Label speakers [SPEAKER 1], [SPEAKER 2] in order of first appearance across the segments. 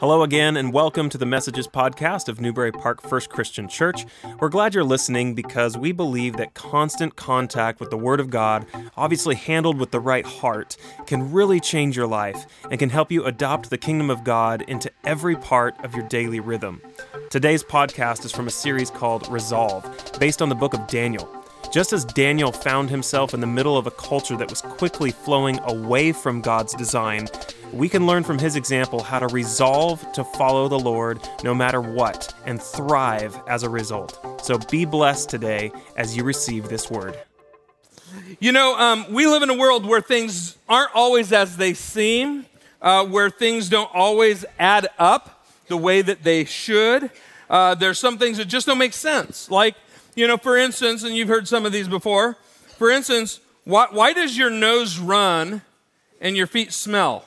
[SPEAKER 1] Hello again, and welcome to the Messages podcast of Newbury Park First Christian Church. We're glad you're listening because we believe that constant contact with the Word of God, obviously handled with the right heart, can really change your life and can help you adopt the kingdom of God into every part of your daily rhythm. Today's podcast is from a series called Resolve, based on the book of Daniel. Just as Daniel found himself in the middle of a culture that was quickly flowing away from God's design, we can learn from his example how to resolve to follow the Lord no matter what and thrive as a result. So be blessed today as you receive this word.
[SPEAKER 2] You know, um, we live in a world where things aren't always as they seem, uh, where things don't always add up the way that they should. Uh, there's some things that just don't make sense. Like, you know, for instance, and you've heard some of these before, for instance, why, why does your nose run and your feet smell?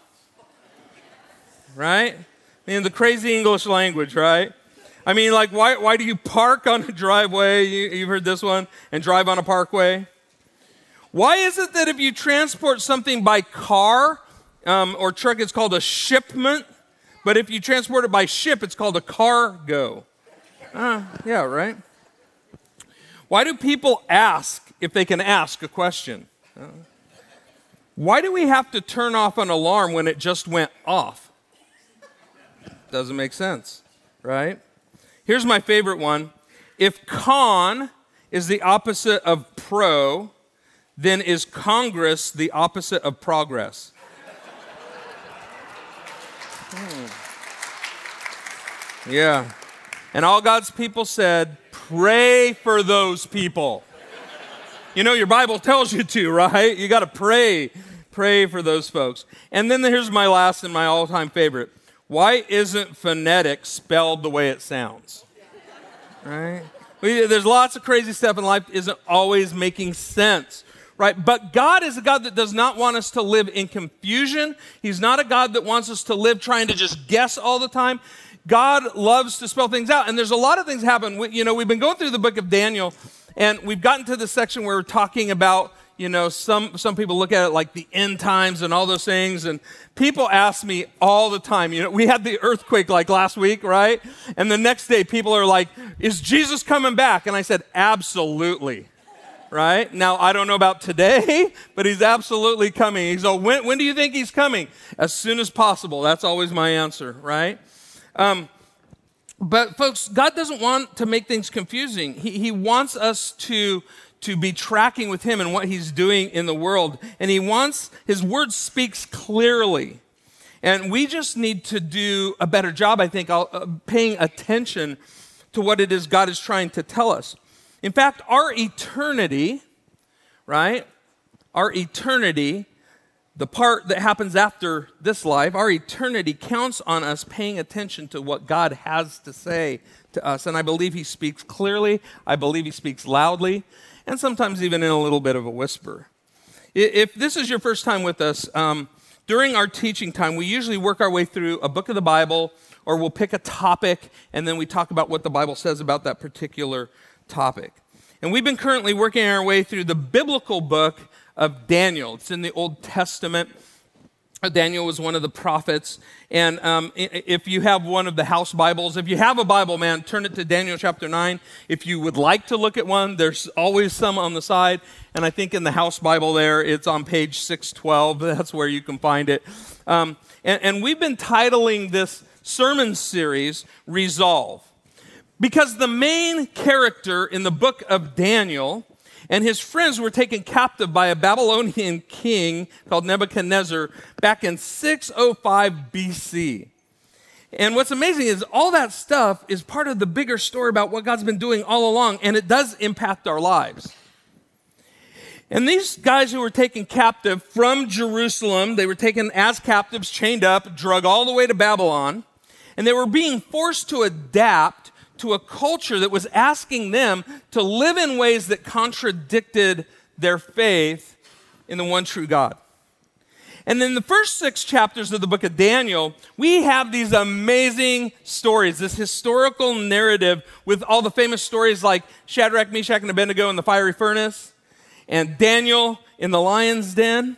[SPEAKER 2] Right? I mean, the crazy English language, right? I mean, like, why, why do you park on a driveway? You, you've heard this one, and drive on a parkway? Why is it that if you transport something by car um, or truck, it's called a shipment, but if you transport it by ship, it's called a cargo? Uh, yeah, right? Why do people ask if they can ask a question? Why do we have to turn off an alarm when it just went off? Doesn't make sense, right? Here's my favorite one. If con is the opposite of pro, then is Congress the opposite of progress? Hmm. Yeah. And all God's people said, pray for those people. You know, your Bible tells you to, right? You got to pray. Pray for those folks. And then here's my last and my all time favorite. Why isn't phonetic spelled the way it sounds? Right? There's lots of crazy stuff in life isn't always making sense right? But God is a God that does not want us to live in confusion. He's not a God that wants us to live trying to just guess all the time. God loves to spell things out. And there's a lot of things happen. We, you know, we've been going through the book of Daniel, and we've gotten to the section where we're talking about, you know, some, some people look at it like the end times and all those things. And people ask me all the time, you know, we had the earthquake like last week, right? And the next day, people are like, is Jesus coming back? And I said, absolutely right? Now, I don't know about today, but he's absolutely coming. He's, oh, when, when do you think he's coming? As soon as possible. That's always my answer, right? Um, but folks, God doesn't want to make things confusing. He, he wants us to, to be tracking with Him and what He's doing in the world. And He wants, His word speaks clearly. And we just need to do a better job, I think, uh, paying attention to what it is God is trying to tell us. In fact, our eternity, right? Our eternity the part that happens after this life, our eternity counts on us paying attention to what God has to say to us. And I believe He speaks clearly, I believe He speaks loudly, and sometimes even in a little bit of a whisper. If this is your first time with us, um, during our teaching time, we usually work our way through a book of the Bible, or we'll pick a topic, and then we talk about what the Bible says about that particular topic. And we've been currently working our way through the biblical book of Daniel. It's in the Old Testament. Daniel was one of the prophets. And um, if you have one of the house Bibles, if you have a Bible, man, turn it to Daniel chapter 9. If you would like to look at one, there's always some on the side. And I think in the house Bible there, it's on page 612. That's where you can find it. Um, and, and we've been titling this sermon series Resolve. Because the main character in the book of Daniel and his friends were taken captive by a Babylonian king called Nebuchadnezzar back in 605 BC. And what's amazing is all that stuff is part of the bigger story about what God's been doing all along, and it does impact our lives. And these guys who were taken captive from Jerusalem, they were taken as captives, chained up, drug all the way to Babylon, and they were being forced to adapt to a culture that was asking them to live in ways that contradicted their faith in the one true God. And in the first six chapters of the book of Daniel, we have these amazing stories, this historical narrative with all the famous stories like Shadrach, Meshach, and Abednego in the fiery furnace, and Daniel in the lion's den.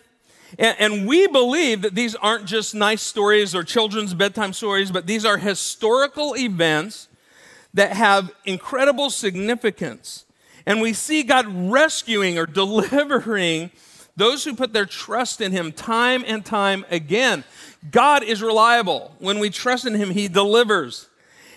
[SPEAKER 2] And, and, we believe that these aren't just nice stories or children's bedtime stories, but these are historical events that have incredible significance. And we see God rescuing or delivering those who put their trust in Him time and time again. God is reliable. When we trust in Him, He delivers.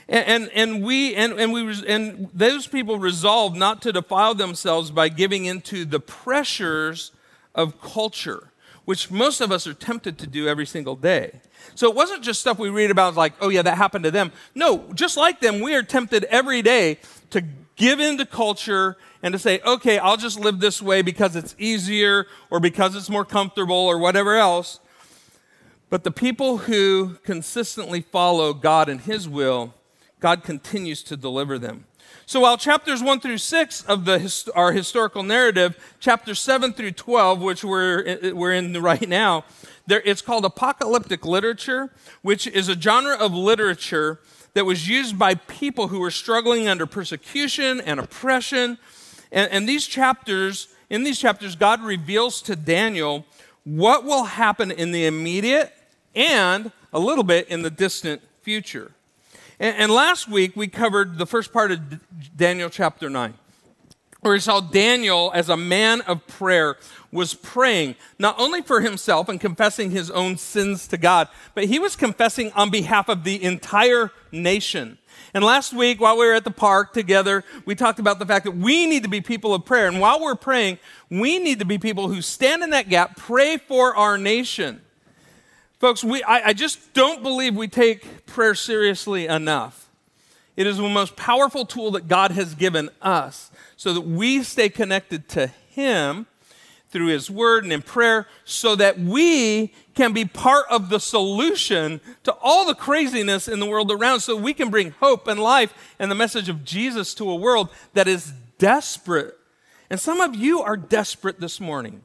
[SPEAKER 2] And, and, and we and, and we and those people resolve not to defile themselves by giving into the pressures of culture, which most of us are tempted to do every single day. So it wasn't just stuff we read about like, oh yeah, that happened to them. No, just like them, we are tempted every day to give in to culture and to say, okay, I'll just live this way because it's easier or because it's more comfortable or whatever else. But the people who consistently follow God and His will, God continues to deliver them. So while chapters 1 through 6 of the, our historical narrative, chapters 7 through 12, which we're, we're in right now, there, it's called apocalyptic literature, which is a genre of literature that was used by people who were struggling under persecution and oppression. And, and these chapters, in these chapters, God reveals to Daniel what will happen in the immediate and a little bit in the distant future. And, and last week we covered the first part of Daniel chapter 9, where we saw Daniel as a man of prayer was praying not only for himself and confessing his own sins to God, but he was confessing on behalf of the entire nation. And last week, while we were at the park together, we talked about the fact that we need to be people of prayer. And while we're praying, we need to be people who stand in that gap, pray for our nation. Folks, we, I, I just don't believe we take prayer seriously enough. It is the most powerful tool that God has given us so that we stay connected to Him through His Word and in prayer so that we can be part of the solution to all the craziness in the world around, so we can bring hope and life and the message of Jesus to a world that is desperate. And some of you are desperate this morning.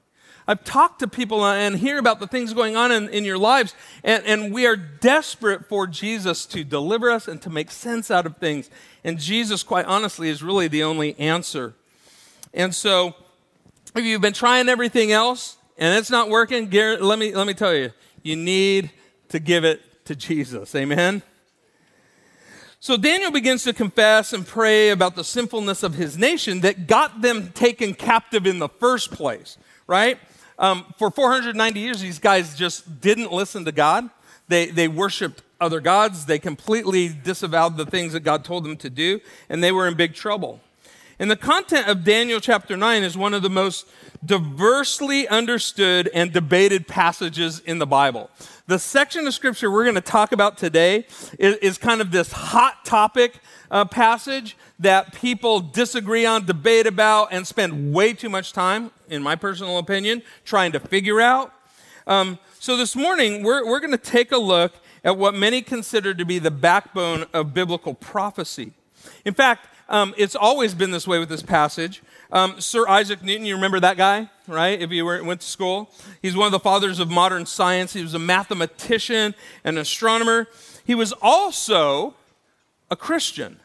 [SPEAKER 2] I've talked to people and hear about the things going on in, in your lives, and, and we are desperate for Jesus to deliver us and to make sense out of things. And Jesus, quite honestly, is really the only answer. And so, if you've been trying everything else and it's not working, let me, let me tell you, you need to give it to Jesus. Amen? So Daniel begins to confess and pray about the sinfulness of his nation that got them taken captive in the first place, right? Um, for 490 years, these guys just didn't listen to God. They, they worshiped other gods. They completely disavowed the things that God told them to do, and they were in big trouble. And the content of Daniel chapter 9 is one of the most diversely understood and debated passages in the Bible. The section of scripture we're going to talk about today is, is kind of this hot topic uh, passage that people disagree on, debate about, and spend way too much time, in my personal opinion, trying to figure out. Um, so this morning, we're, we're going to take a look at what many consider to be the backbone of biblical prophecy. In fact, um, it's always been this way with this passage. Um, Sir Isaac Newton, you remember that guy, right? If you were, went to school, he's one of the fathers of modern science. He was a mathematician and astronomer. He was also a Christian.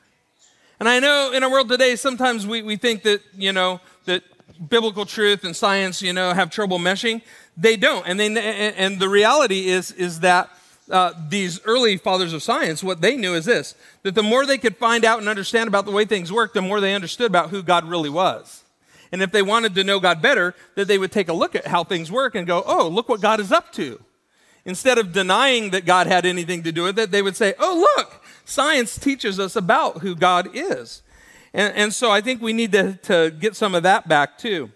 [SPEAKER 2] And I know in our world today, sometimes we, we think that, you know, that biblical truth and science, you know, have trouble meshing. They don't. And, they, and the reality is, is that uh, these early fathers of science, what they knew is this that the more they could find out and understand about the way things work, the more they understood about who God really was. And if they wanted to know God better, that they would take a look at how things work and go, oh, look what God is up to. Instead of denying that God had anything to do with it, they would say, oh, look, science teaches us about who God is. And, and so I think we need to, to get some of that back too.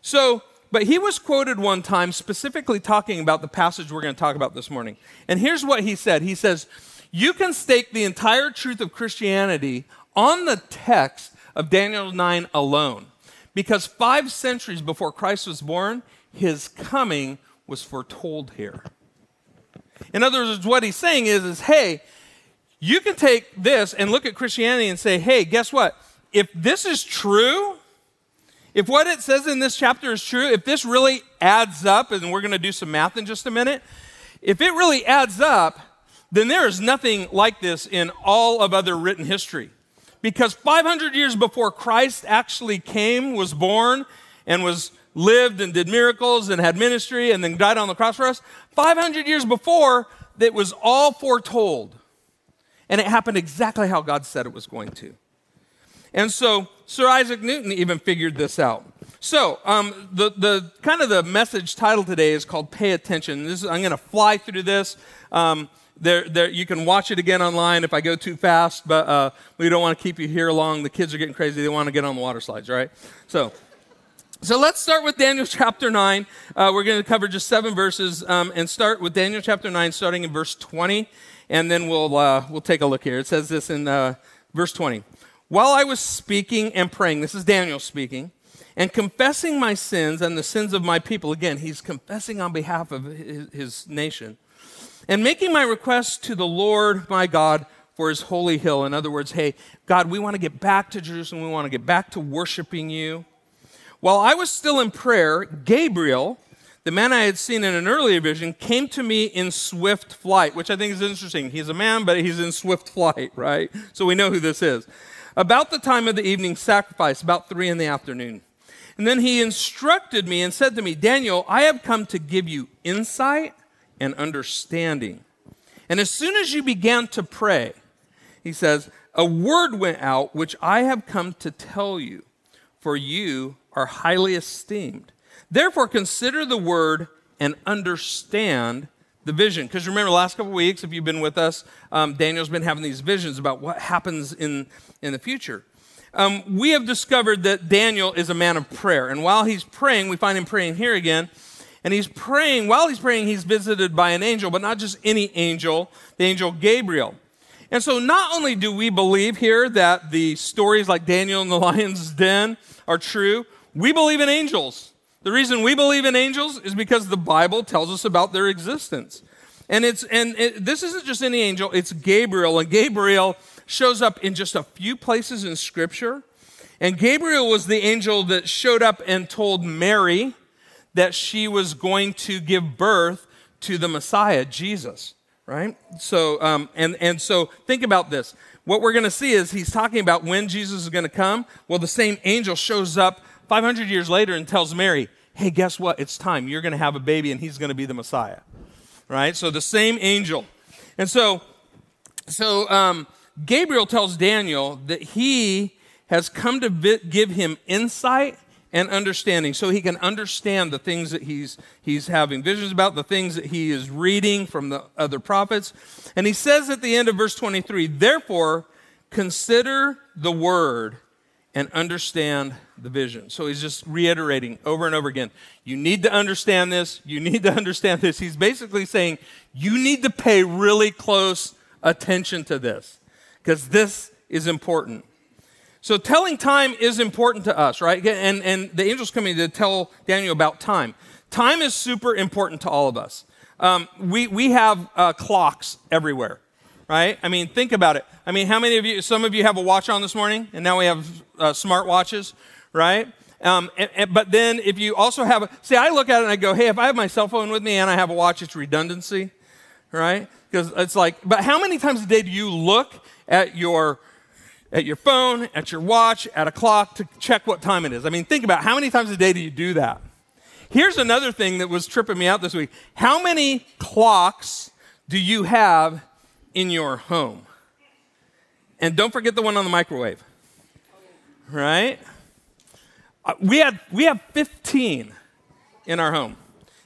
[SPEAKER 2] So, but he was quoted one time specifically talking about the passage we're going to talk about this morning. And here's what he said He says, You can stake the entire truth of Christianity on the text of Daniel 9 alone. Because five centuries before Christ was born, his coming was foretold here. In other words, what he's saying is, is hey, you can take this and look at Christianity and say, hey, guess what? If this is true, if what it says in this chapter is true, if this really adds up, and we're going to do some math in just a minute, if it really adds up, then there is nothing like this in all of other written history. Because 500 years before Christ actually came, was born, and was lived and did miracles and had ministry and then died on the cross for us. 500 years before, that was all foretold. And it happened exactly how God said it was going to. And so Sir Isaac Newton even figured this out. So, um, the, the kind of the message title today is called Pay Attention. This is, I'm going to fly through this. Um, there, there, you can watch it again online if I go too fast, but uh, we don't want to keep you here long. The kids are getting crazy. They want to get on the water slides, right? So, so let's start with Daniel chapter 9. Uh, we're going to cover just seven verses um, and start with Daniel chapter 9, starting in verse 20, and then we'll, uh, we'll take a look here. It says this in uh, verse 20. While I was speaking and praying, this is Daniel speaking, and confessing my sins and the sins of my people, again, he's confessing on behalf of his, nation and making my request to the Lord my God for his holy hill. In other words, hey, God, we want to get back to Jerusalem. We want to get back to worshiping you. While I was still in prayer, Gabriel, the man I had seen in an earlier vision, came to me in swift flight, which I think is interesting. He's a man, but he's in swift flight, right? So we know who this is. About the time of the evening sacrifice, about three in the afternoon. And then he instructed me and said to me, Daniel, I have come to give you insight and understanding. And as soon as you began to pray, he says, a word went out which I have come to tell you, for you are highly esteemed. Therefore, consider the word and understand the vision. Because remember, last couple weeks, if you've been with us, um, Daniel's been having these visions about what happens in, in the future. Um, we have discovered that Daniel is a man of prayer. And while he's praying, we find him praying here again. And he's praying, while he's praying, he's visited by an angel, but not just any angel, the angel Gabriel. And so not only do we believe here that the stories like Daniel and the lion's den are true, we believe in angels. The reason we believe in angels is because the Bible tells us about their existence. And it's and it, this isn't just any angel, it's Gabriel and Gabriel shows up in just a few places in scripture. And Gabriel was the angel that showed up and told Mary that she was going to give birth to the Messiah, Jesus, right? So, um, and, and so think about this. What we're going to see is he's talking about when Jesus is going to come. Well, the same angel shows up 500 years later and tells Mary, hey, guess what? It's time. You're going to have a baby and he's going to be the Messiah, right? So the same angel. And so, so um, Gabriel tells Daniel that he has come to give him insight and understanding so he can understand the things that he's, he's having visions about, the things that he is reading from the other prophets. And he says at the end of verse 23, therefore, consider the word and understand the vision. So he's just reiterating over and over again you need to understand this, you need to understand this. He's basically saying you need to pay really close attention to this because this is important. So telling time is important to us, right? And, and the angel's coming to tell Daniel about time. Time is super important to all of us. Um, we, we have uh, clocks everywhere, right? I mean, think about it. I mean, how many of you, some of you have a watch on this morning, and now we have uh, smart watches, right? Um, and, and, but then if you also have, a, see, I look at it and I go, hey, if I have my cell phone with me and I have a watch, it's redundancy, right? Because it's like, but how many times a day do you look at your at your phone, at your watch, at a clock to check what time it is. I mean, think about how many times a day do you do that? Here's another thing that was tripping me out this week. How many clocks do you have in your home? And don't forget the one on the microwave. Right? Uh, we had we have 15 in our home.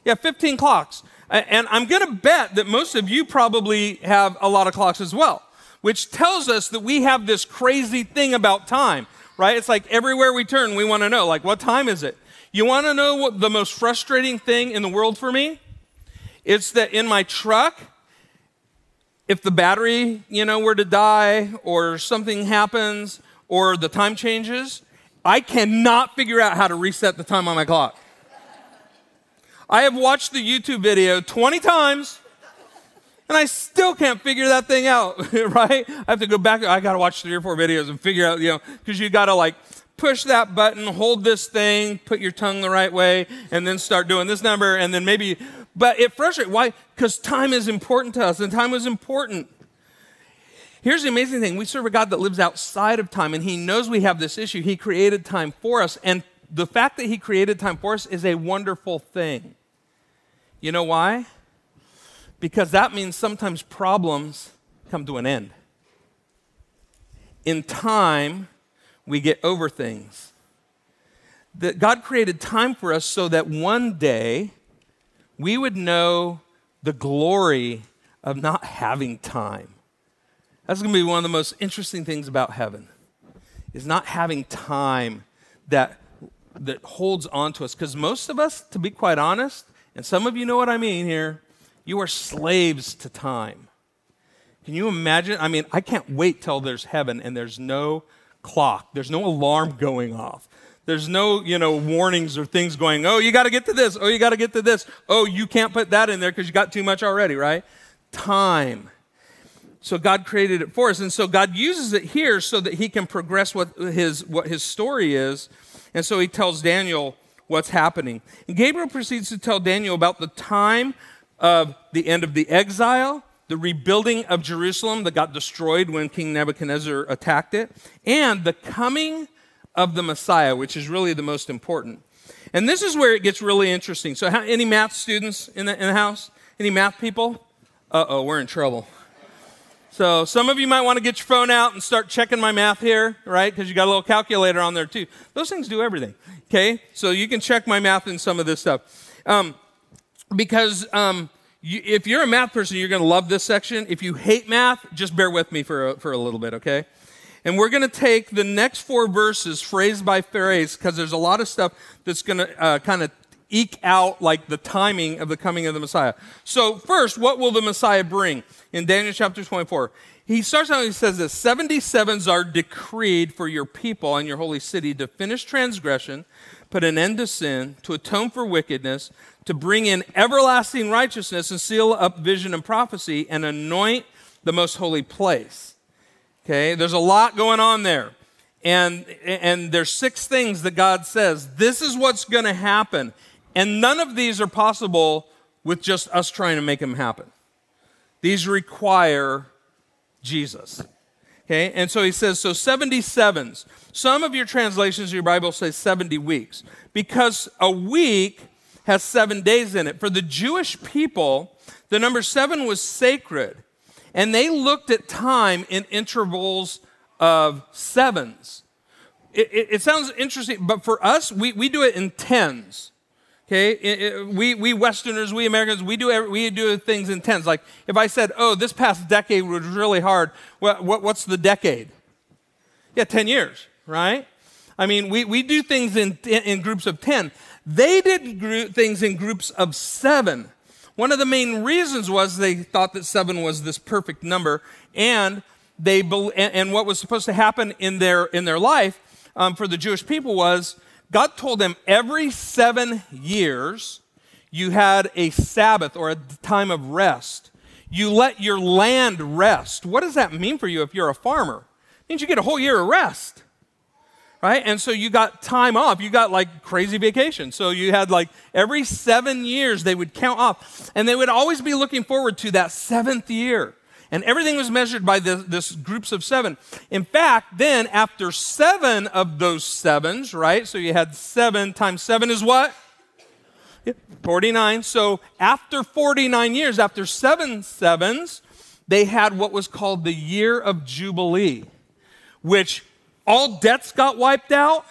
[SPEAKER 2] Yeah, 15 clocks. And I'm going to bet that most of you probably have a lot of clocks as well which tells us that we have this crazy thing about time, right? It's like everywhere we turn, we want to know, like, what time is it? You want to know what the most frustrating thing in the world for me? It's that in my truck, if the battery, you know, were to die or something happens or the time changes, I cannot figure out how to reset the time on my clock. I have watched the YouTube video 20 times and I still can't figure that thing out, right? I have to go back. I got to watch three or four videos and figure out, you know, because you got to like push that button, hold this thing, put your tongue the right way, and then start doing this number, and then maybe. But it frustrates. Why? Because time is important to us, and time is important. Here's the amazing thing we serve a God that lives outside of time, and He knows we have this issue. He created time for us. And the fact that He created time for us is a wonderful thing. You know why? Because that means sometimes problems come to an end. In time, we get over things. That God created time for us so that one day we would know the glory of not having time. That's going to be one of the most interesting things about heaven is not having time that that holds on to us because most of us to be quite honest and some of you know what I mean here you are slaves to time. Can you imagine? I mean, I can't wait till there's heaven and there's no clock. There's no alarm going off. There's no, you know, warnings or things going, oh, you got to get to this. Oh, you got to get to this. Oh, you can't put that in there because you got too much already, right? Time. So God created it for us. And so God uses it here so that he can progress what his, what his story is. And so he tells Daniel what's happening. And Gabriel proceeds to tell Daniel about the time of the end of the exile, the rebuilding of Jerusalem that got destroyed when King Nebuchadnezzar attacked it, and the coming of the Messiah, which is really the most important. And this is where it gets really interesting. So, how, any math students in the, in the house? Any math people? Uh oh, we're in trouble. So, some of you might want to get your phone out and start checking my math here, right? Because you got a little calculator on there too. Those things do everything, okay? So, you can check my math in some of this stuff. Um, because um, you, if you're a math person, you're going to love this section. If you hate math, just bear with me for a, for a little bit, okay? And we're going to take the next four verses phrase by phrase because there's a lot of stuff that's going to uh, kind of eke out like the timing of the coming of the Messiah. So, first, what will the Messiah bring? In Daniel chapter 24, he starts out and he says this 77s are decreed for your people and your holy city to finish transgression, put an end to sin, to atone for wickedness, to bring in everlasting righteousness and seal up vision and prophecy and anoint the most holy place. Okay, there's a lot going on there. And, and there's six things that God says this is what's going to happen. And none of these are possible with just us trying to make them happen. These require Jesus. Okay, and so he says, so 77s. Some of your translations of your Bible say 70 weeks because a week has seven days in it. For the Jewish people, the number seven was sacred, and they looked at time in intervals of sevens. It, it, it sounds interesting, but for us, we, we do it in tens. Okay, it, we, we Westerners, we Americans, we do, we do things in tens. Like if I said, oh, this past decade was really hard, well, what, what's the decade? Yeah, 10 years, right? I mean, we, we do things in, in groups of 10. They did group, things in groups of seven. One of the main reasons was they thought that seven was this perfect number, and they and what was supposed to happen in their in their life um, for the Jewish people was God told them every seven years you had a Sabbath or a time of rest. You let your land rest. What does that mean for you if you're a farmer? It means you get a whole year of rest right? And so you got time off. You got like crazy vacation. So you had like every seven years they would count off, and they would always be looking forward to that seventh year. And everything was measured by this, this groups of seven. In fact, then after seven of those sevens, right? So you had seven times seven is what? 49. So after 49 years, after seven sevens, they had what was called the year of Jubilee, which all debts got wiped out,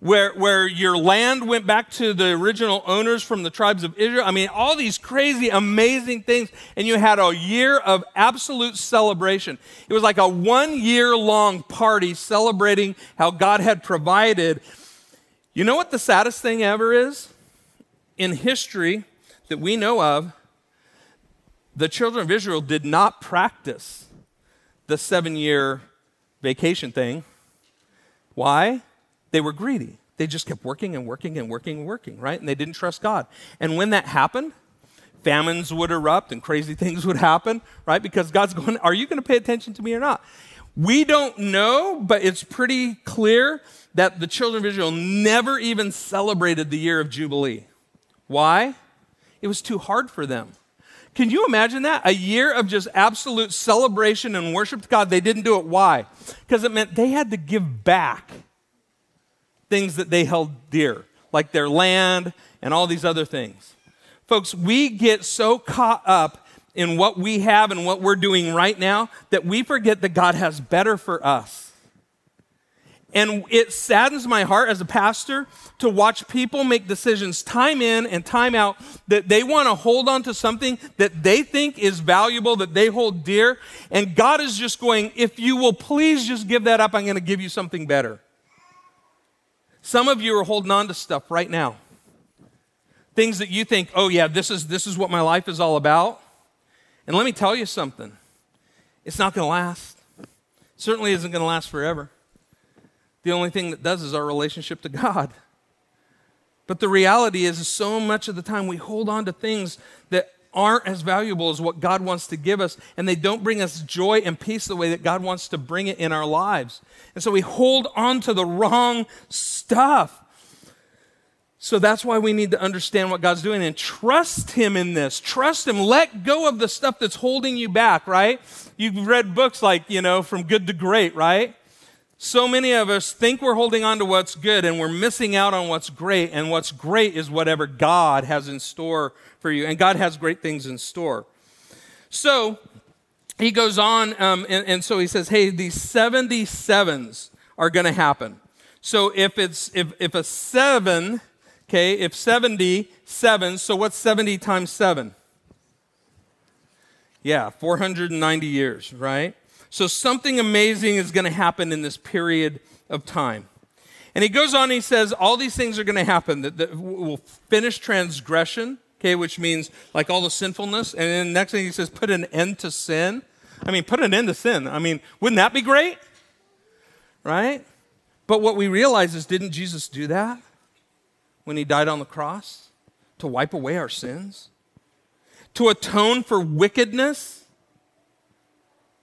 [SPEAKER 2] where, where your land went back to the original owners from the tribes of Israel. I mean, all these crazy, amazing things. And you had a year of absolute celebration. It was like a one year long party celebrating how God had provided. You know what the saddest thing ever is? In history that we know of, the children of Israel did not practice the seven year vacation thing. Why? They were greedy. They just kept working and working and working and working, right? And they didn't trust God. And when that happened, famines would erupt and crazy things would happen, right? Because God's going, Are you going to pay attention to me or not? We don't know, but it's pretty clear that the children of Israel never even celebrated the year of Jubilee. Why? It was too hard for them. Can you imagine that? A year of just absolute celebration and worship to God. They didn't do it. Why? Because it meant they had to give back things that they held dear, like their land and all these other things. Folks, we get so caught up in what we have and what we're doing right now that we forget that God has better for us. And it saddens my heart as a pastor to watch people make decisions time in and time out that they want to hold on to something that they think is valuable, that they hold dear. And God is just going, if you will please just give that up, I'm going to give you something better. Some of you are holding on to stuff right now. Things that you think, oh yeah, this is, this is what my life is all about. And let me tell you something. It's not going to last. Certainly isn't going to last forever. The only thing that does is our relationship to God. But the reality is, so much of the time we hold on to things that aren't as valuable as what God wants to give us, and they don't bring us joy and peace the way that God wants to bring it in our lives. And so we hold on to the wrong stuff. So that's why we need to understand what God's doing and trust Him in this. Trust Him. Let go of the stuff that's holding you back, right? You've read books like, you know, From Good to Great, right? So many of us think we're holding on to what's good and we're missing out on what's great. And what's great is whatever God has in store for you. And God has great things in store. So he goes on, um, and, and so he says, hey, these 77s are going to happen. So if it's, if, if a seven, okay, if 77, so what's 70 times seven? Yeah, 490 years, right? So something amazing is going to happen in this period of time. And he goes on he says, all these things are going to happen that, that will finish transgression, okay, which means like all the sinfulness. And then the next thing he says, put an end to sin. I mean, put an end to sin. I mean, wouldn't that be great? Right? But what we realize is, didn't Jesus do that when he died on the cross? To wipe away our sins? To atone for wickedness?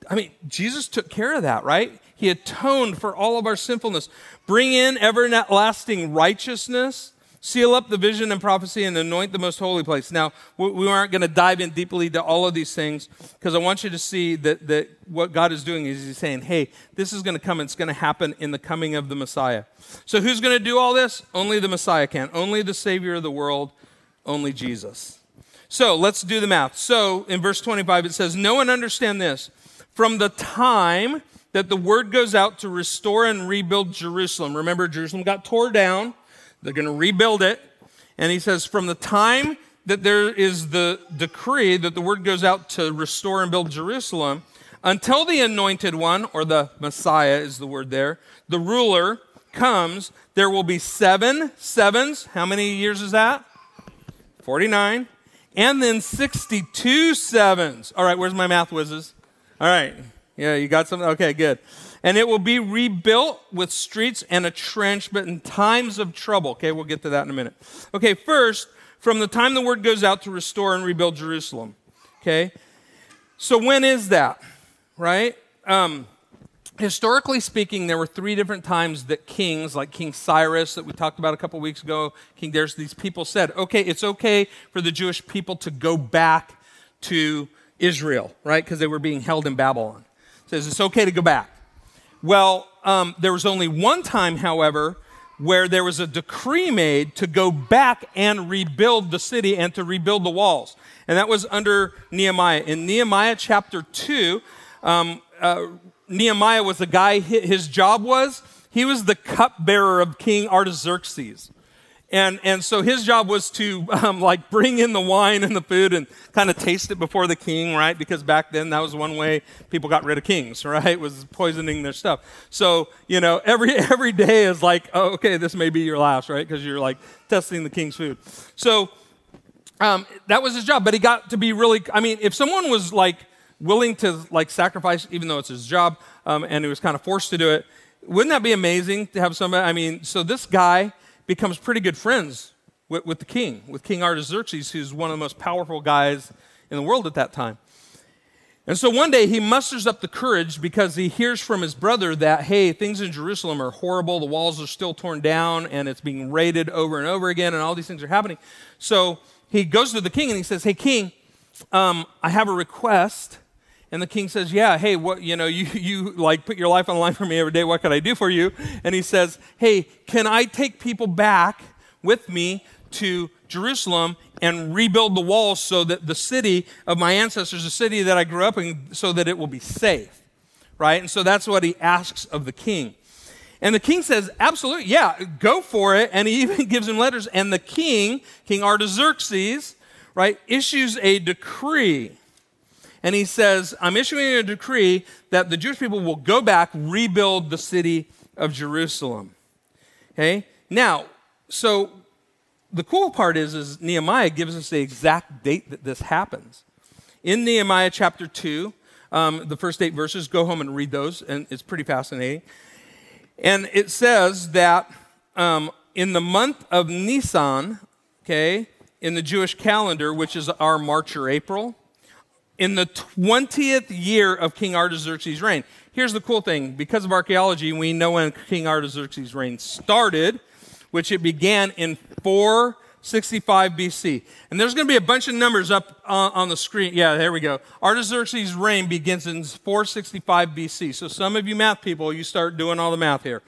[SPEAKER 2] I mean, Jesus took care of that, right? He atoned for all of our sinfulness. Bring in everlasting righteousness, seal up the vision and prophecy, and anoint the most holy place. Now, we aren't going to dive in deeply to all of these things because I want you to see that, that what God is doing is He's saying, hey, this is going to come. It's going to happen in the coming of the Messiah. So, who's going to do all this? Only the Messiah can. Only the Savior of the world. Only Jesus. So, let's do the math. So, in verse 25, it says, No one understand this from the time that the word goes out to restore and rebuild Jerusalem. Remember, Jerusalem got tore down. They're going to rebuild it. And he says, from the time that there is the decree that the word goes out to restore and build Jerusalem, until the anointed one, or the Messiah is the word there, the ruler comes, there will be seven sevens. How many years is that? 49. And then 62 sevens. All right, where's my math whizzes? All right. Yeah, you got something? Okay, good. And it will be rebuilt with streets and a trench, but in times of trouble. Okay, we'll get to that in a minute. Okay, first, from the time the word goes out to restore and rebuild Jerusalem. Okay? So when is that? Right? Um, historically speaking, there were three different times that kings, like King Cyrus, that we talked about a couple weeks ago, King Darius, these people said, okay, it's okay for the Jewish people to go back to Israel, right? Because they were being held in Babylon. Says it's okay to go back. Well, um, there was only one time, however, where there was a decree made to go back and rebuild the city and to rebuild the walls. And that was under Nehemiah. In Nehemiah chapter 2, um, uh, Nehemiah was the guy, his job was, he was the cupbearer of King Artaxerxes. And, and so his job was to um, like bring in the wine and the food and kind of taste it before the king, right? Because back then that was one way people got rid of kings, right? Was poisoning their stuff. So, you know, every, every day is like, oh, okay, this may be your last, right? Because you're like testing the king's food. So um, that was his job. But he got to be really, I mean, if someone was like willing to like sacrifice, even though it's his job, um, and he was kind of forced to do it, wouldn't that be amazing to have somebody? I mean, so this guy, becomes pretty good friends with, with the king, with King Artaxerxes, who's one of the most powerful guys in the world at that time. And so one day he musters up the courage because he hears from his brother that, hey, things in Jerusalem are horrible. The walls are still torn down and it's being raided over and over again, and all these things are happening. So he goes to the king and he says, hey, king, um, I have a request. And the king says, Yeah, hey, what, you know, you, you like put your life on the line for me every day. What can I do for you? And he says, Hey, can I take people back with me to Jerusalem and rebuild the walls so that the city of my ancestors, the city that I grew up in, so that it will be safe? Right? And so that's what he asks of the king. And the king says, Absolutely, yeah, go for it. And he even gives him letters. And the king, King Artaxerxes, right, issues a decree and he says, I'm issuing a decree that the Jewish people will go back, rebuild the city of Jerusalem. Okay? Now, so the cool part is, is Nehemiah gives us the exact date that this happens. In Nehemiah chapter 2, um, the first eight verses, go home and read those, and it's pretty fascinating. And it says that um, in the month of Nisan, okay, in the Jewish calendar, which is our March or April, in the 20th year of King Artaxerxes' reign. Here's the cool thing because of archaeology, we know when King Artaxerxes' reign started, which it began in 465 BC. And there's going to be a bunch of numbers up on, on the screen. Yeah, there we go. Artaxerxes' reign begins in 465 BC. So some of you math people, you start doing all the math here.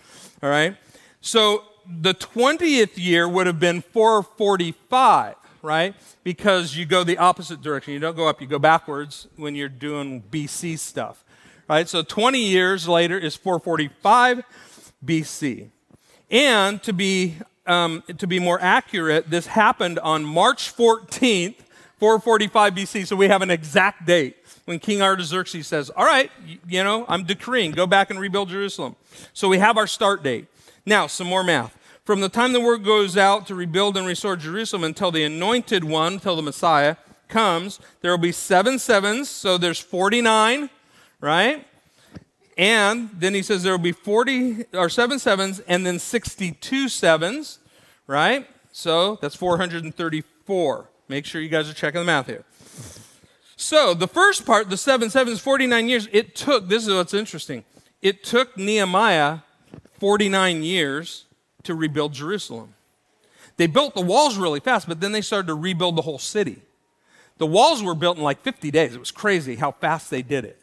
[SPEAKER 2] All right? So the 20th year would have been 445 right? Because you go the opposite direction. You don't go up, you go backwards when you're doing BC stuff, right? So 20 years later is 445 BC. And to be, um, to be more accurate, this happened on March 14th, 445 BC. So we have an exact date when King Artaxerxes says, All right, you know, I'm decreeing, go back and rebuild Jerusalem. So we have our start date. Now, some more math. From the time the word goes out to rebuild and restore Jerusalem until the anointed one, until the Messiah comes, there will be seven sevens, so there's 49, right? And then he says there will be 40 or seven sevens and then 62 sevens, right? So that's 434. Make sure you guys are checking the math here. So the first part, the seven sevens, 49 years, it took, this is what's interesting. It took Nehemiah 49 years to rebuild Jerusalem. They built the walls really fast, but then they started to rebuild the whole city. The walls were built in like 50 days. It was crazy how fast they did it.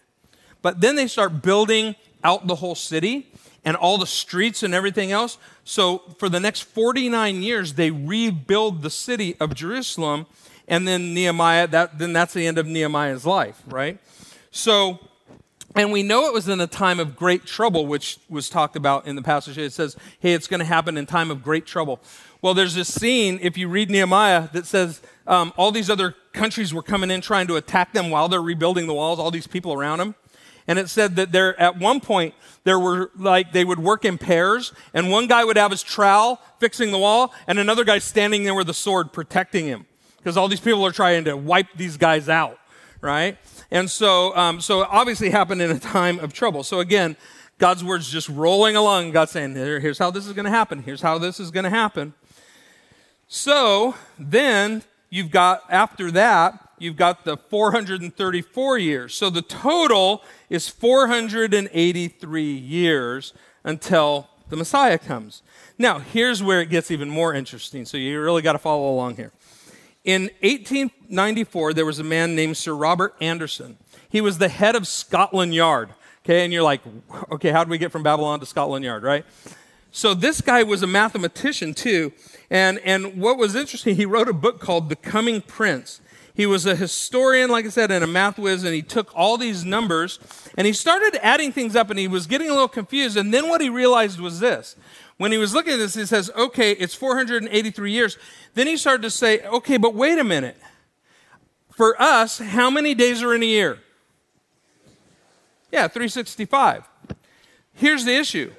[SPEAKER 2] But then they start building out the whole city and all the streets and everything else. So for the next 49 years, they rebuild the city of Jerusalem. And then Nehemiah, that, then that's the end of Nehemiah's life, right? So and we know it was in a time of great trouble, which was talked about in the passage. It says, hey, it's going to happen in time of great trouble. Well, there's this scene, if you read Nehemiah, that says um, all these other countries were coming in trying to attack them while they're rebuilding the walls, all these people around them. And it said that there, at one point, there were like, they would work in pairs, and one guy would have his trowel fixing the wall, and another guy standing there with a sword protecting him. Because all these people are trying to wipe these guys out, right? And so, um, so obviously happened in a time of trouble. So again, God's word's just rolling along. God saying, Here, here's how this is going to happen. Here's how this is going to happen. So then you've got, after that, you've got the 434 years. So the total is 483 years until the Messiah comes. Now, here's where it gets even more interesting. So you really got to follow along here. In 1894, there was a man named Sir Robert Anderson. He was the head of Scotland Yard. Okay, and you're like, okay, how do we get from Babylon to Scotland Yard, right? So this guy was a mathematician too. And, and what was interesting, he wrote a book called The Coming Prince. He was a historian, like I said, and a math whiz, and he took all these numbers and he started adding things up and he was getting a little confused. And then what he realized was this when he was looking at this, he says, okay, it's 483 years. Then he started to say, okay, but wait a minute. For us, how many days are in a year? Yeah, 365. Here's the issue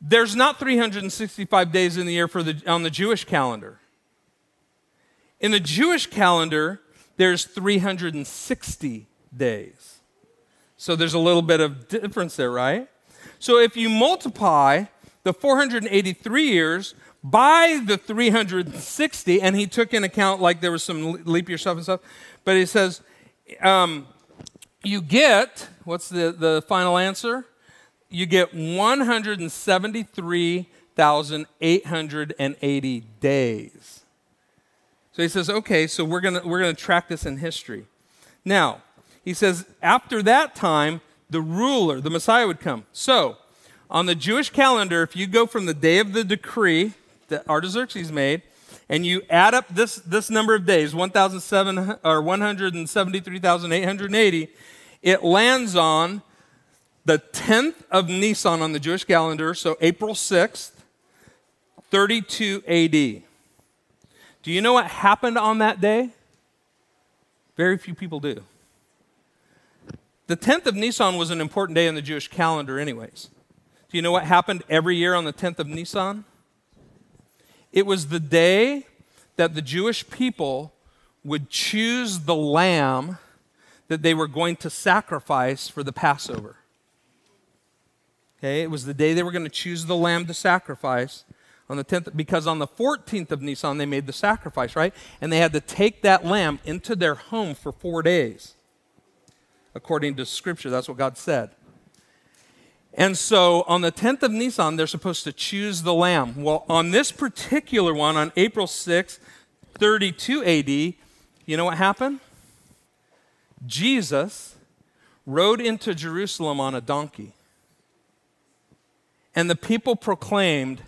[SPEAKER 2] there's not 365 days in the year for the, on the Jewish calendar. In the Jewish calendar, there's 360 days. So there's a little bit of difference there, right? So if you multiply the 483 years by the 360, and he took in account like there was some leap year stuff and stuff, but he says, um, you get, what's the, the final answer? You get 173,880 days. So he says, okay, so we're going we're gonna track this in history. Now, He says, after that time, the ruler, the Messiah would come. So, on the Jewish calendar, if you go from the day of the decree that Artaxerxes made, and you add up this, this number of days, 1,007 or 173,880, it lands on the 10th of Nisan on the Jewish calendar, so April 6th, 32 AD. Do you know what happened on that day? Very few people do. The 10th of Nisan was an important day in the Jewish calendar, anyways. Do you know what happened every year on the 10th of Nisan? It was the day that the Jewish people would choose the lamb that they were going to sacrifice for the Passover. Okay, it was the day they were going to choose the lamb to sacrifice on the 10th, because on the 14th of Nisan they made the sacrifice, right? And they had to take that lamb into their home for four days according to Scripture. That's what God said. And so on the 10th of Nisan, they're supposed to choose the lamb. Well, on this particular one, on April 6, 32 AD, you know what happened? Jesus rode into Jerusalem on a donkey. And the people proclaimed,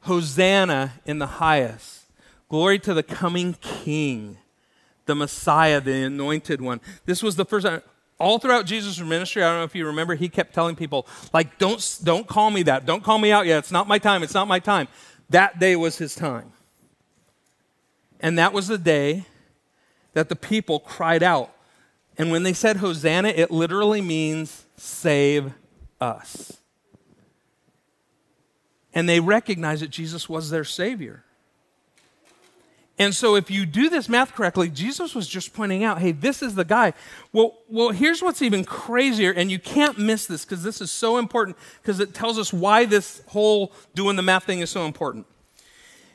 [SPEAKER 2] Hosanna in the highest. Glory to the coming King, the Messiah, the anointed one. This was the first time all throughout Jesus' ministry, I don't know if you remember, he kept telling people, like, don't, don't call me that. Don't call me out yet. It's not my time. It's not my time. That day was his time. And that was the day that the people cried out. And when they said Hosanna, it literally means save us. And they recognized that Jesus was their Savior. And so, if you do this math correctly, Jesus was just pointing out, hey, this is the guy. Well, well here's what's even crazier, and you can't miss this because this is so important because it tells us why this whole doing the math thing is so important.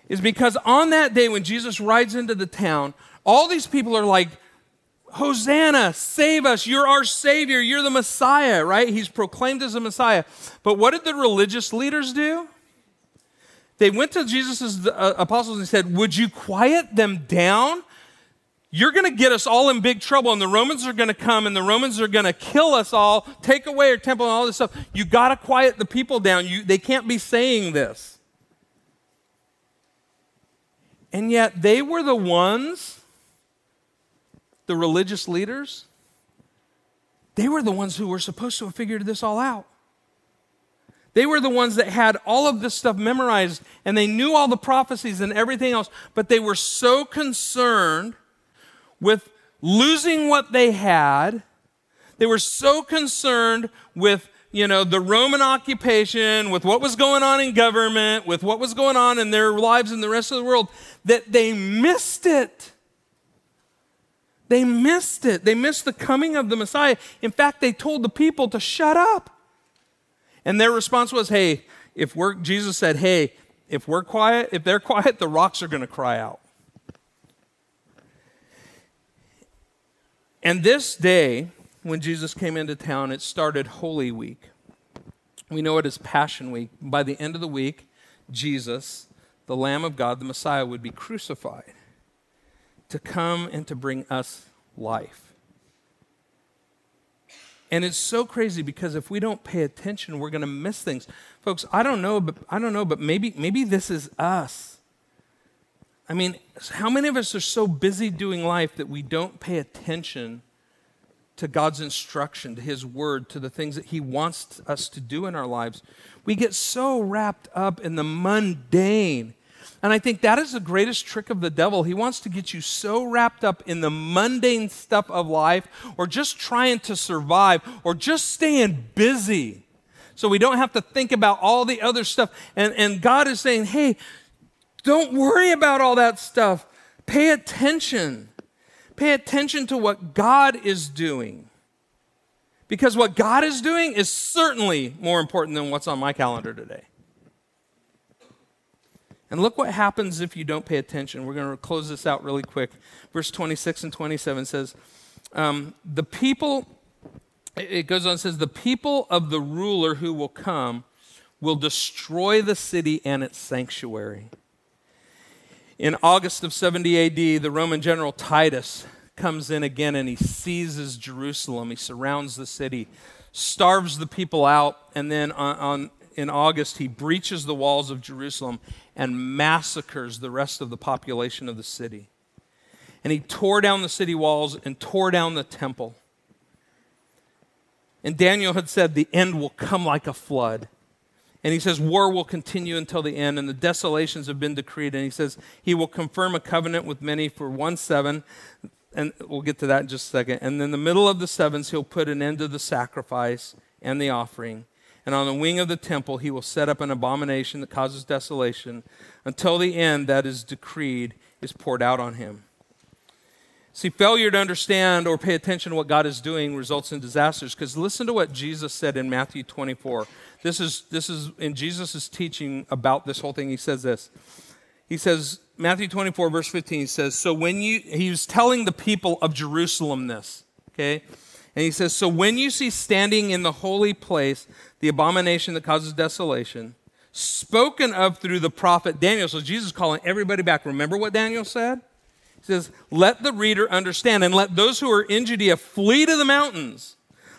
[SPEAKER 2] Is because on that day when Jesus rides into the town, all these people are like, Hosanna, save us. You're our Savior. You're the Messiah, right? He's proclaimed as a Messiah. But what did the religious leaders do? They went to Jesus' uh, apostles and said, Would you quiet them down? You're going to get us all in big trouble, and the Romans are going to come, and the Romans are going to kill us all, take away our temple, and all this stuff. You got to quiet the people down. You, they can't be saying this. And yet, they were the ones, the religious leaders, they were the ones who were supposed to have figured this all out. They were the ones that had all of this stuff memorized and they knew all the prophecies and everything else, but they were so concerned with losing what they had. They were so concerned with, you know, the Roman occupation, with what was going on in government, with what was going on in their lives in the rest of the world, that they missed it. They missed it. They missed the coming of the Messiah. In fact, they told the people to shut up. And their response was, hey, if we're, Jesus said, hey, if we're quiet, if they're quiet, the rocks are going to cry out. And this day, when Jesus came into town, it started Holy Week. We know it as Passion Week. By the end of the week, Jesus, the Lamb of God, the Messiah, would be crucified to come and to bring us life. And it's so crazy because if we don't pay attention, we're going to miss things. Folks, I don't know, but I don't know, but maybe maybe this is us. I mean, how many of us are so busy doing life that we don't pay attention to God's instruction, to His word, to the things that He wants us to do in our lives? We get so wrapped up in the mundane and I think that is the greatest trick of the devil. He wants to get you so wrapped up in the mundane stuff of life or just trying to survive or just staying busy so we don't have to think about all the other stuff. And, and God is saying, hey, don't worry about all that stuff. Pay attention. Pay attention to what God is doing. Because what God is doing is certainly more important than what's on my calendar today. And look what happens if you don't pay attention. We're going to close this out really quick. Verse 26 and 27 says, um, The people, it goes on and says, The people of the ruler who will come will destroy the city and its sanctuary. In August of 70 AD, the Roman general Titus comes in again and he seizes Jerusalem. He surrounds the city, starves the people out, and then on, on in August, he breaches the walls of Jerusalem and massacres the rest of the population of the city. And he tore down the city walls and tore down the temple. And Daniel had said, The end will come like a flood. And he says, War will continue until the end, and the desolations have been decreed. And he says, He will confirm a covenant with many for one seven. And we'll get to that in just a second. And in the middle of the sevens, he'll put an end to the sacrifice and the offering. And on the wing of the temple, he will set up an abomination that causes desolation until the end that is decreed is poured out on him. See, failure to understand or pay attention to what God is doing results in disasters. Because listen to what Jesus said in Matthew 24. This is, this is in Jesus' teaching about this whole thing. He says this. He says, Matthew 24, verse 15, he says, So when you, he was telling the people of Jerusalem this, okay? And he says, So when you see standing in the holy place the abomination that causes desolation, spoken of through the prophet Daniel. So Jesus calling everybody back. Remember what Daniel said? He says, Let the reader understand, and let those who are in Judea flee to the mountains.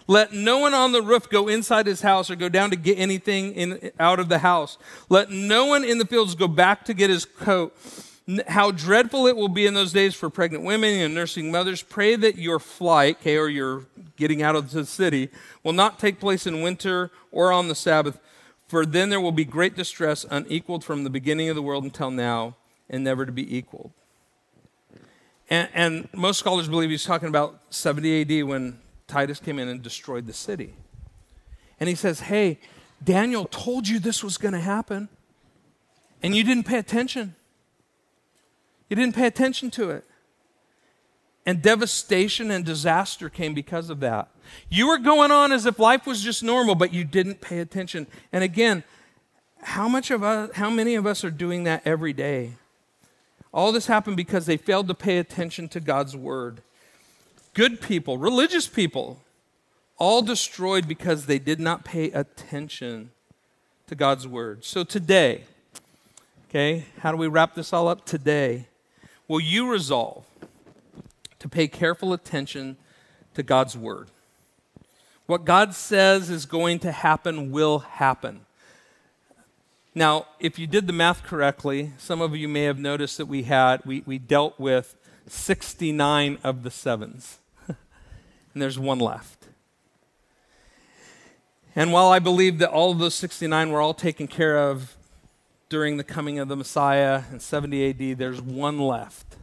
[SPEAKER 2] Let no one on the roof go inside his house or go down to get anything in, out of the house. Let no one in the fields go back to get his coat. How dreadful it will be in those days for pregnant women and nursing mothers. Pray that your flight, okay, or your getting out of the city, will not take place in winter or on the Sabbath, for then there will be great distress, unequaled from the beginning of the world until now, and never to be equaled. And, and most scholars believe he's talking about 70 AD when Titus came in and destroyed the city. And he says, Hey, Daniel told you this was going to happen, and you didn't pay attention. You didn't pay attention to it. And devastation and disaster came because of that. You were going on as if life was just normal, but you didn't pay attention. And again, how much of us, how many of us are doing that every day? All this happened because they failed to pay attention to God's word. Good people, religious people, all destroyed because they did not pay attention to God's word. So today, okay, how do we wrap this all up? Today, will you resolve to pay careful attention to God's word? What God says is going to happen will happen. Now, if you did the math correctly, some of you may have noticed that we had, we, we dealt with 69 of the sevens. and there's one left. And while I believe that all of those 69 were all taken care of during the coming of the Messiah in 70 AD, there's one left.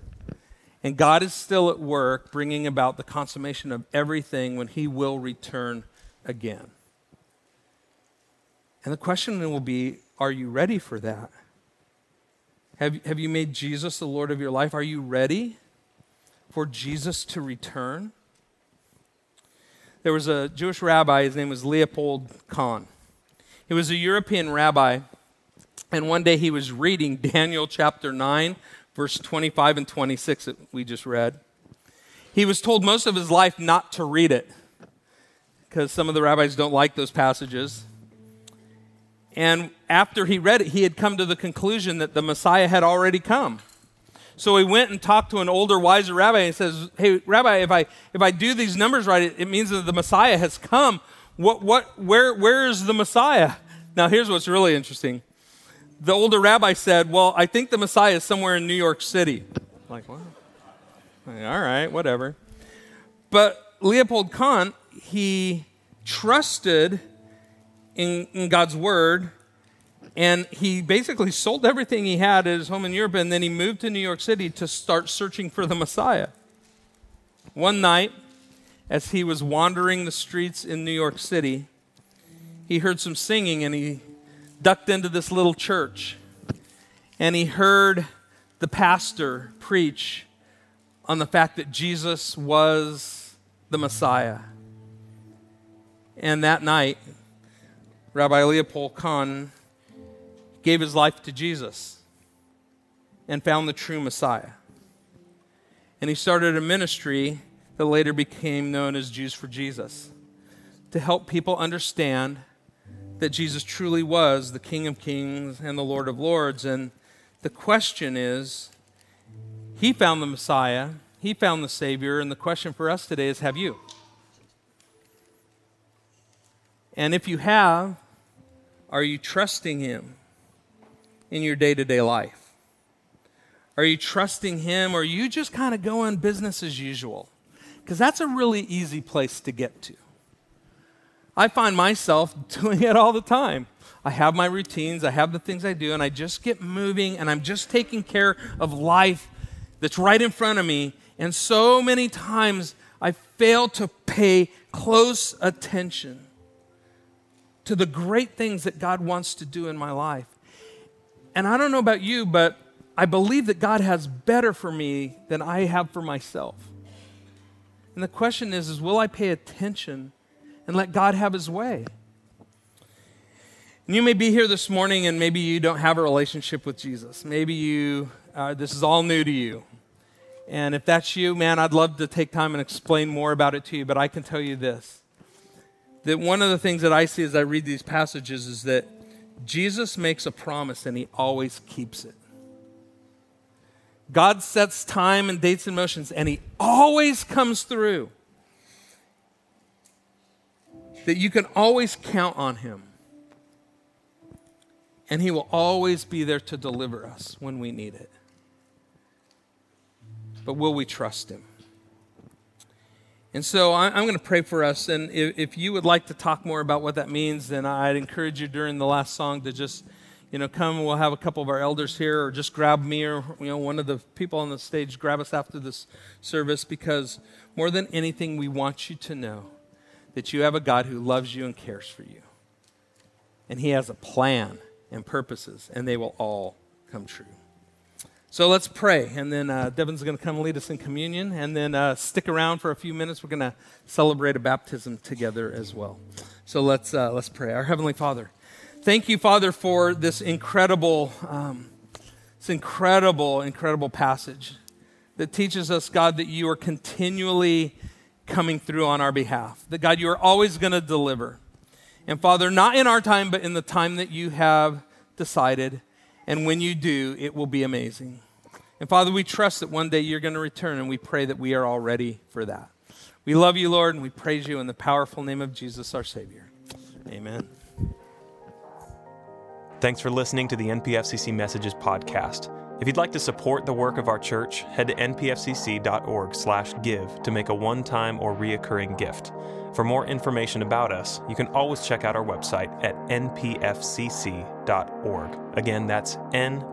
[SPEAKER 2] And God is still at work bringing about the consummation of everything when He will return again. And the question then will be are you ready for that? Have, have you made Jesus the Lord of your life? Are you ready for Jesus to return? There was a Jewish rabbi, his name was Leopold Cohn. He was a European rabbi, and one day he was reading Daniel chapter 9, verse 25 and 26 that we just read. He was told most of his life not to read it because some of the rabbis don't like those passages. And after he read it, he had come to the conclusion that the Messiah had already come. So he went and talked to an older, wiser rabbi and says, Hey, Rabbi, if I, if I do these numbers right, it, it means that the Messiah has come. What, what, where, where is the Messiah? Now, here's what's really interesting. The older rabbi said, Well, I think the Messiah is somewhere in New York City. Like, what? All right, whatever. But Leopold Cohn, he trusted in, in God's word. And he basically sold everything he had at his home in Europe, and then he moved to New York City to start searching for the Messiah. One night, as he was wandering the streets in New York City, he heard some singing and he ducked into this little church. And he heard the pastor preach on the fact that Jesus was the Messiah. And that night, Rabbi Leopold Cohn gave his life to Jesus and found the true Messiah. And he started a ministry that later became known as Jews for Jesus to help people understand that Jesus truly was the King of Kings and the Lord of Lords. And the question is he found the Messiah, He found the Savior, and the question for us today is have you? And if you have, are you trusting Him in your day to day life? Are you trusting Him, or are you just kind of going business as usual? Because that's a really easy place to get to. I find myself doing it all the time. I have my routines, I have the things I do, and I just get moving and I'm just taking care of life that's right in front of me. And so many times I fail to pay close attention to the great things that God wants to do in my life. And I don't know about you, but I believe that God has better for me than I have for myself. And the question is, is will I pay attention and let God have his way? And you may be here this morning and maybe you don't have a relationship with Jesus. Maybe you, uh, this is all new to you. And if that's you, man, I'd love to take time and explain more about it to you, but I can tell you this that one of the things that I see as I read these passages is that Jesus makes a promise and he always keeps it. God sets time and dates and motions and he always comes through. That you can always count on him. And he will always be there to deliver us when we need it. But will we trust him? And so I'm going to pray for us. And if, you would like to talk more about what that means, then I'd encourage you during the last song to just, you know, come. We'll have a couple of our elders here, or just grab me or, you know, one of the people on the stage, grab us after this service, because more than anything, we want you to know that you have a God who loves you and cares for you. And He has a plan and purposes, and they will all come true. So let's pray, and then uh, Devin's going to come lead us in communion, and then uh, stick around for a few minutes. We're going to celebrate a baptism together as well. So let's uh, let's pray. Our heavenly Father, thank you, Father, for this incredible, um, this incredible, incredible passage that teaches us, God, that you are continually coming through on our behalf. That God, you are always going to deliver, and Father, not in our time, but in the time that you have decided. And when you do, it will be amazing. And Father, we trust that one day you're going to return, and we pray that we are all ready for that. We love you, Lord, and we praise you in the powerful name of Jesus, our Savior. Amen.
[SPEAKER 1] Thanks for listening to the NPFCC Messages podcast. If you'd like to support the work of our church, head to npfcc.org/give to make a one-time or reoccurring gift. For more information about us, you can always check out our website at npfcc.org. Again, that's npfcc.org.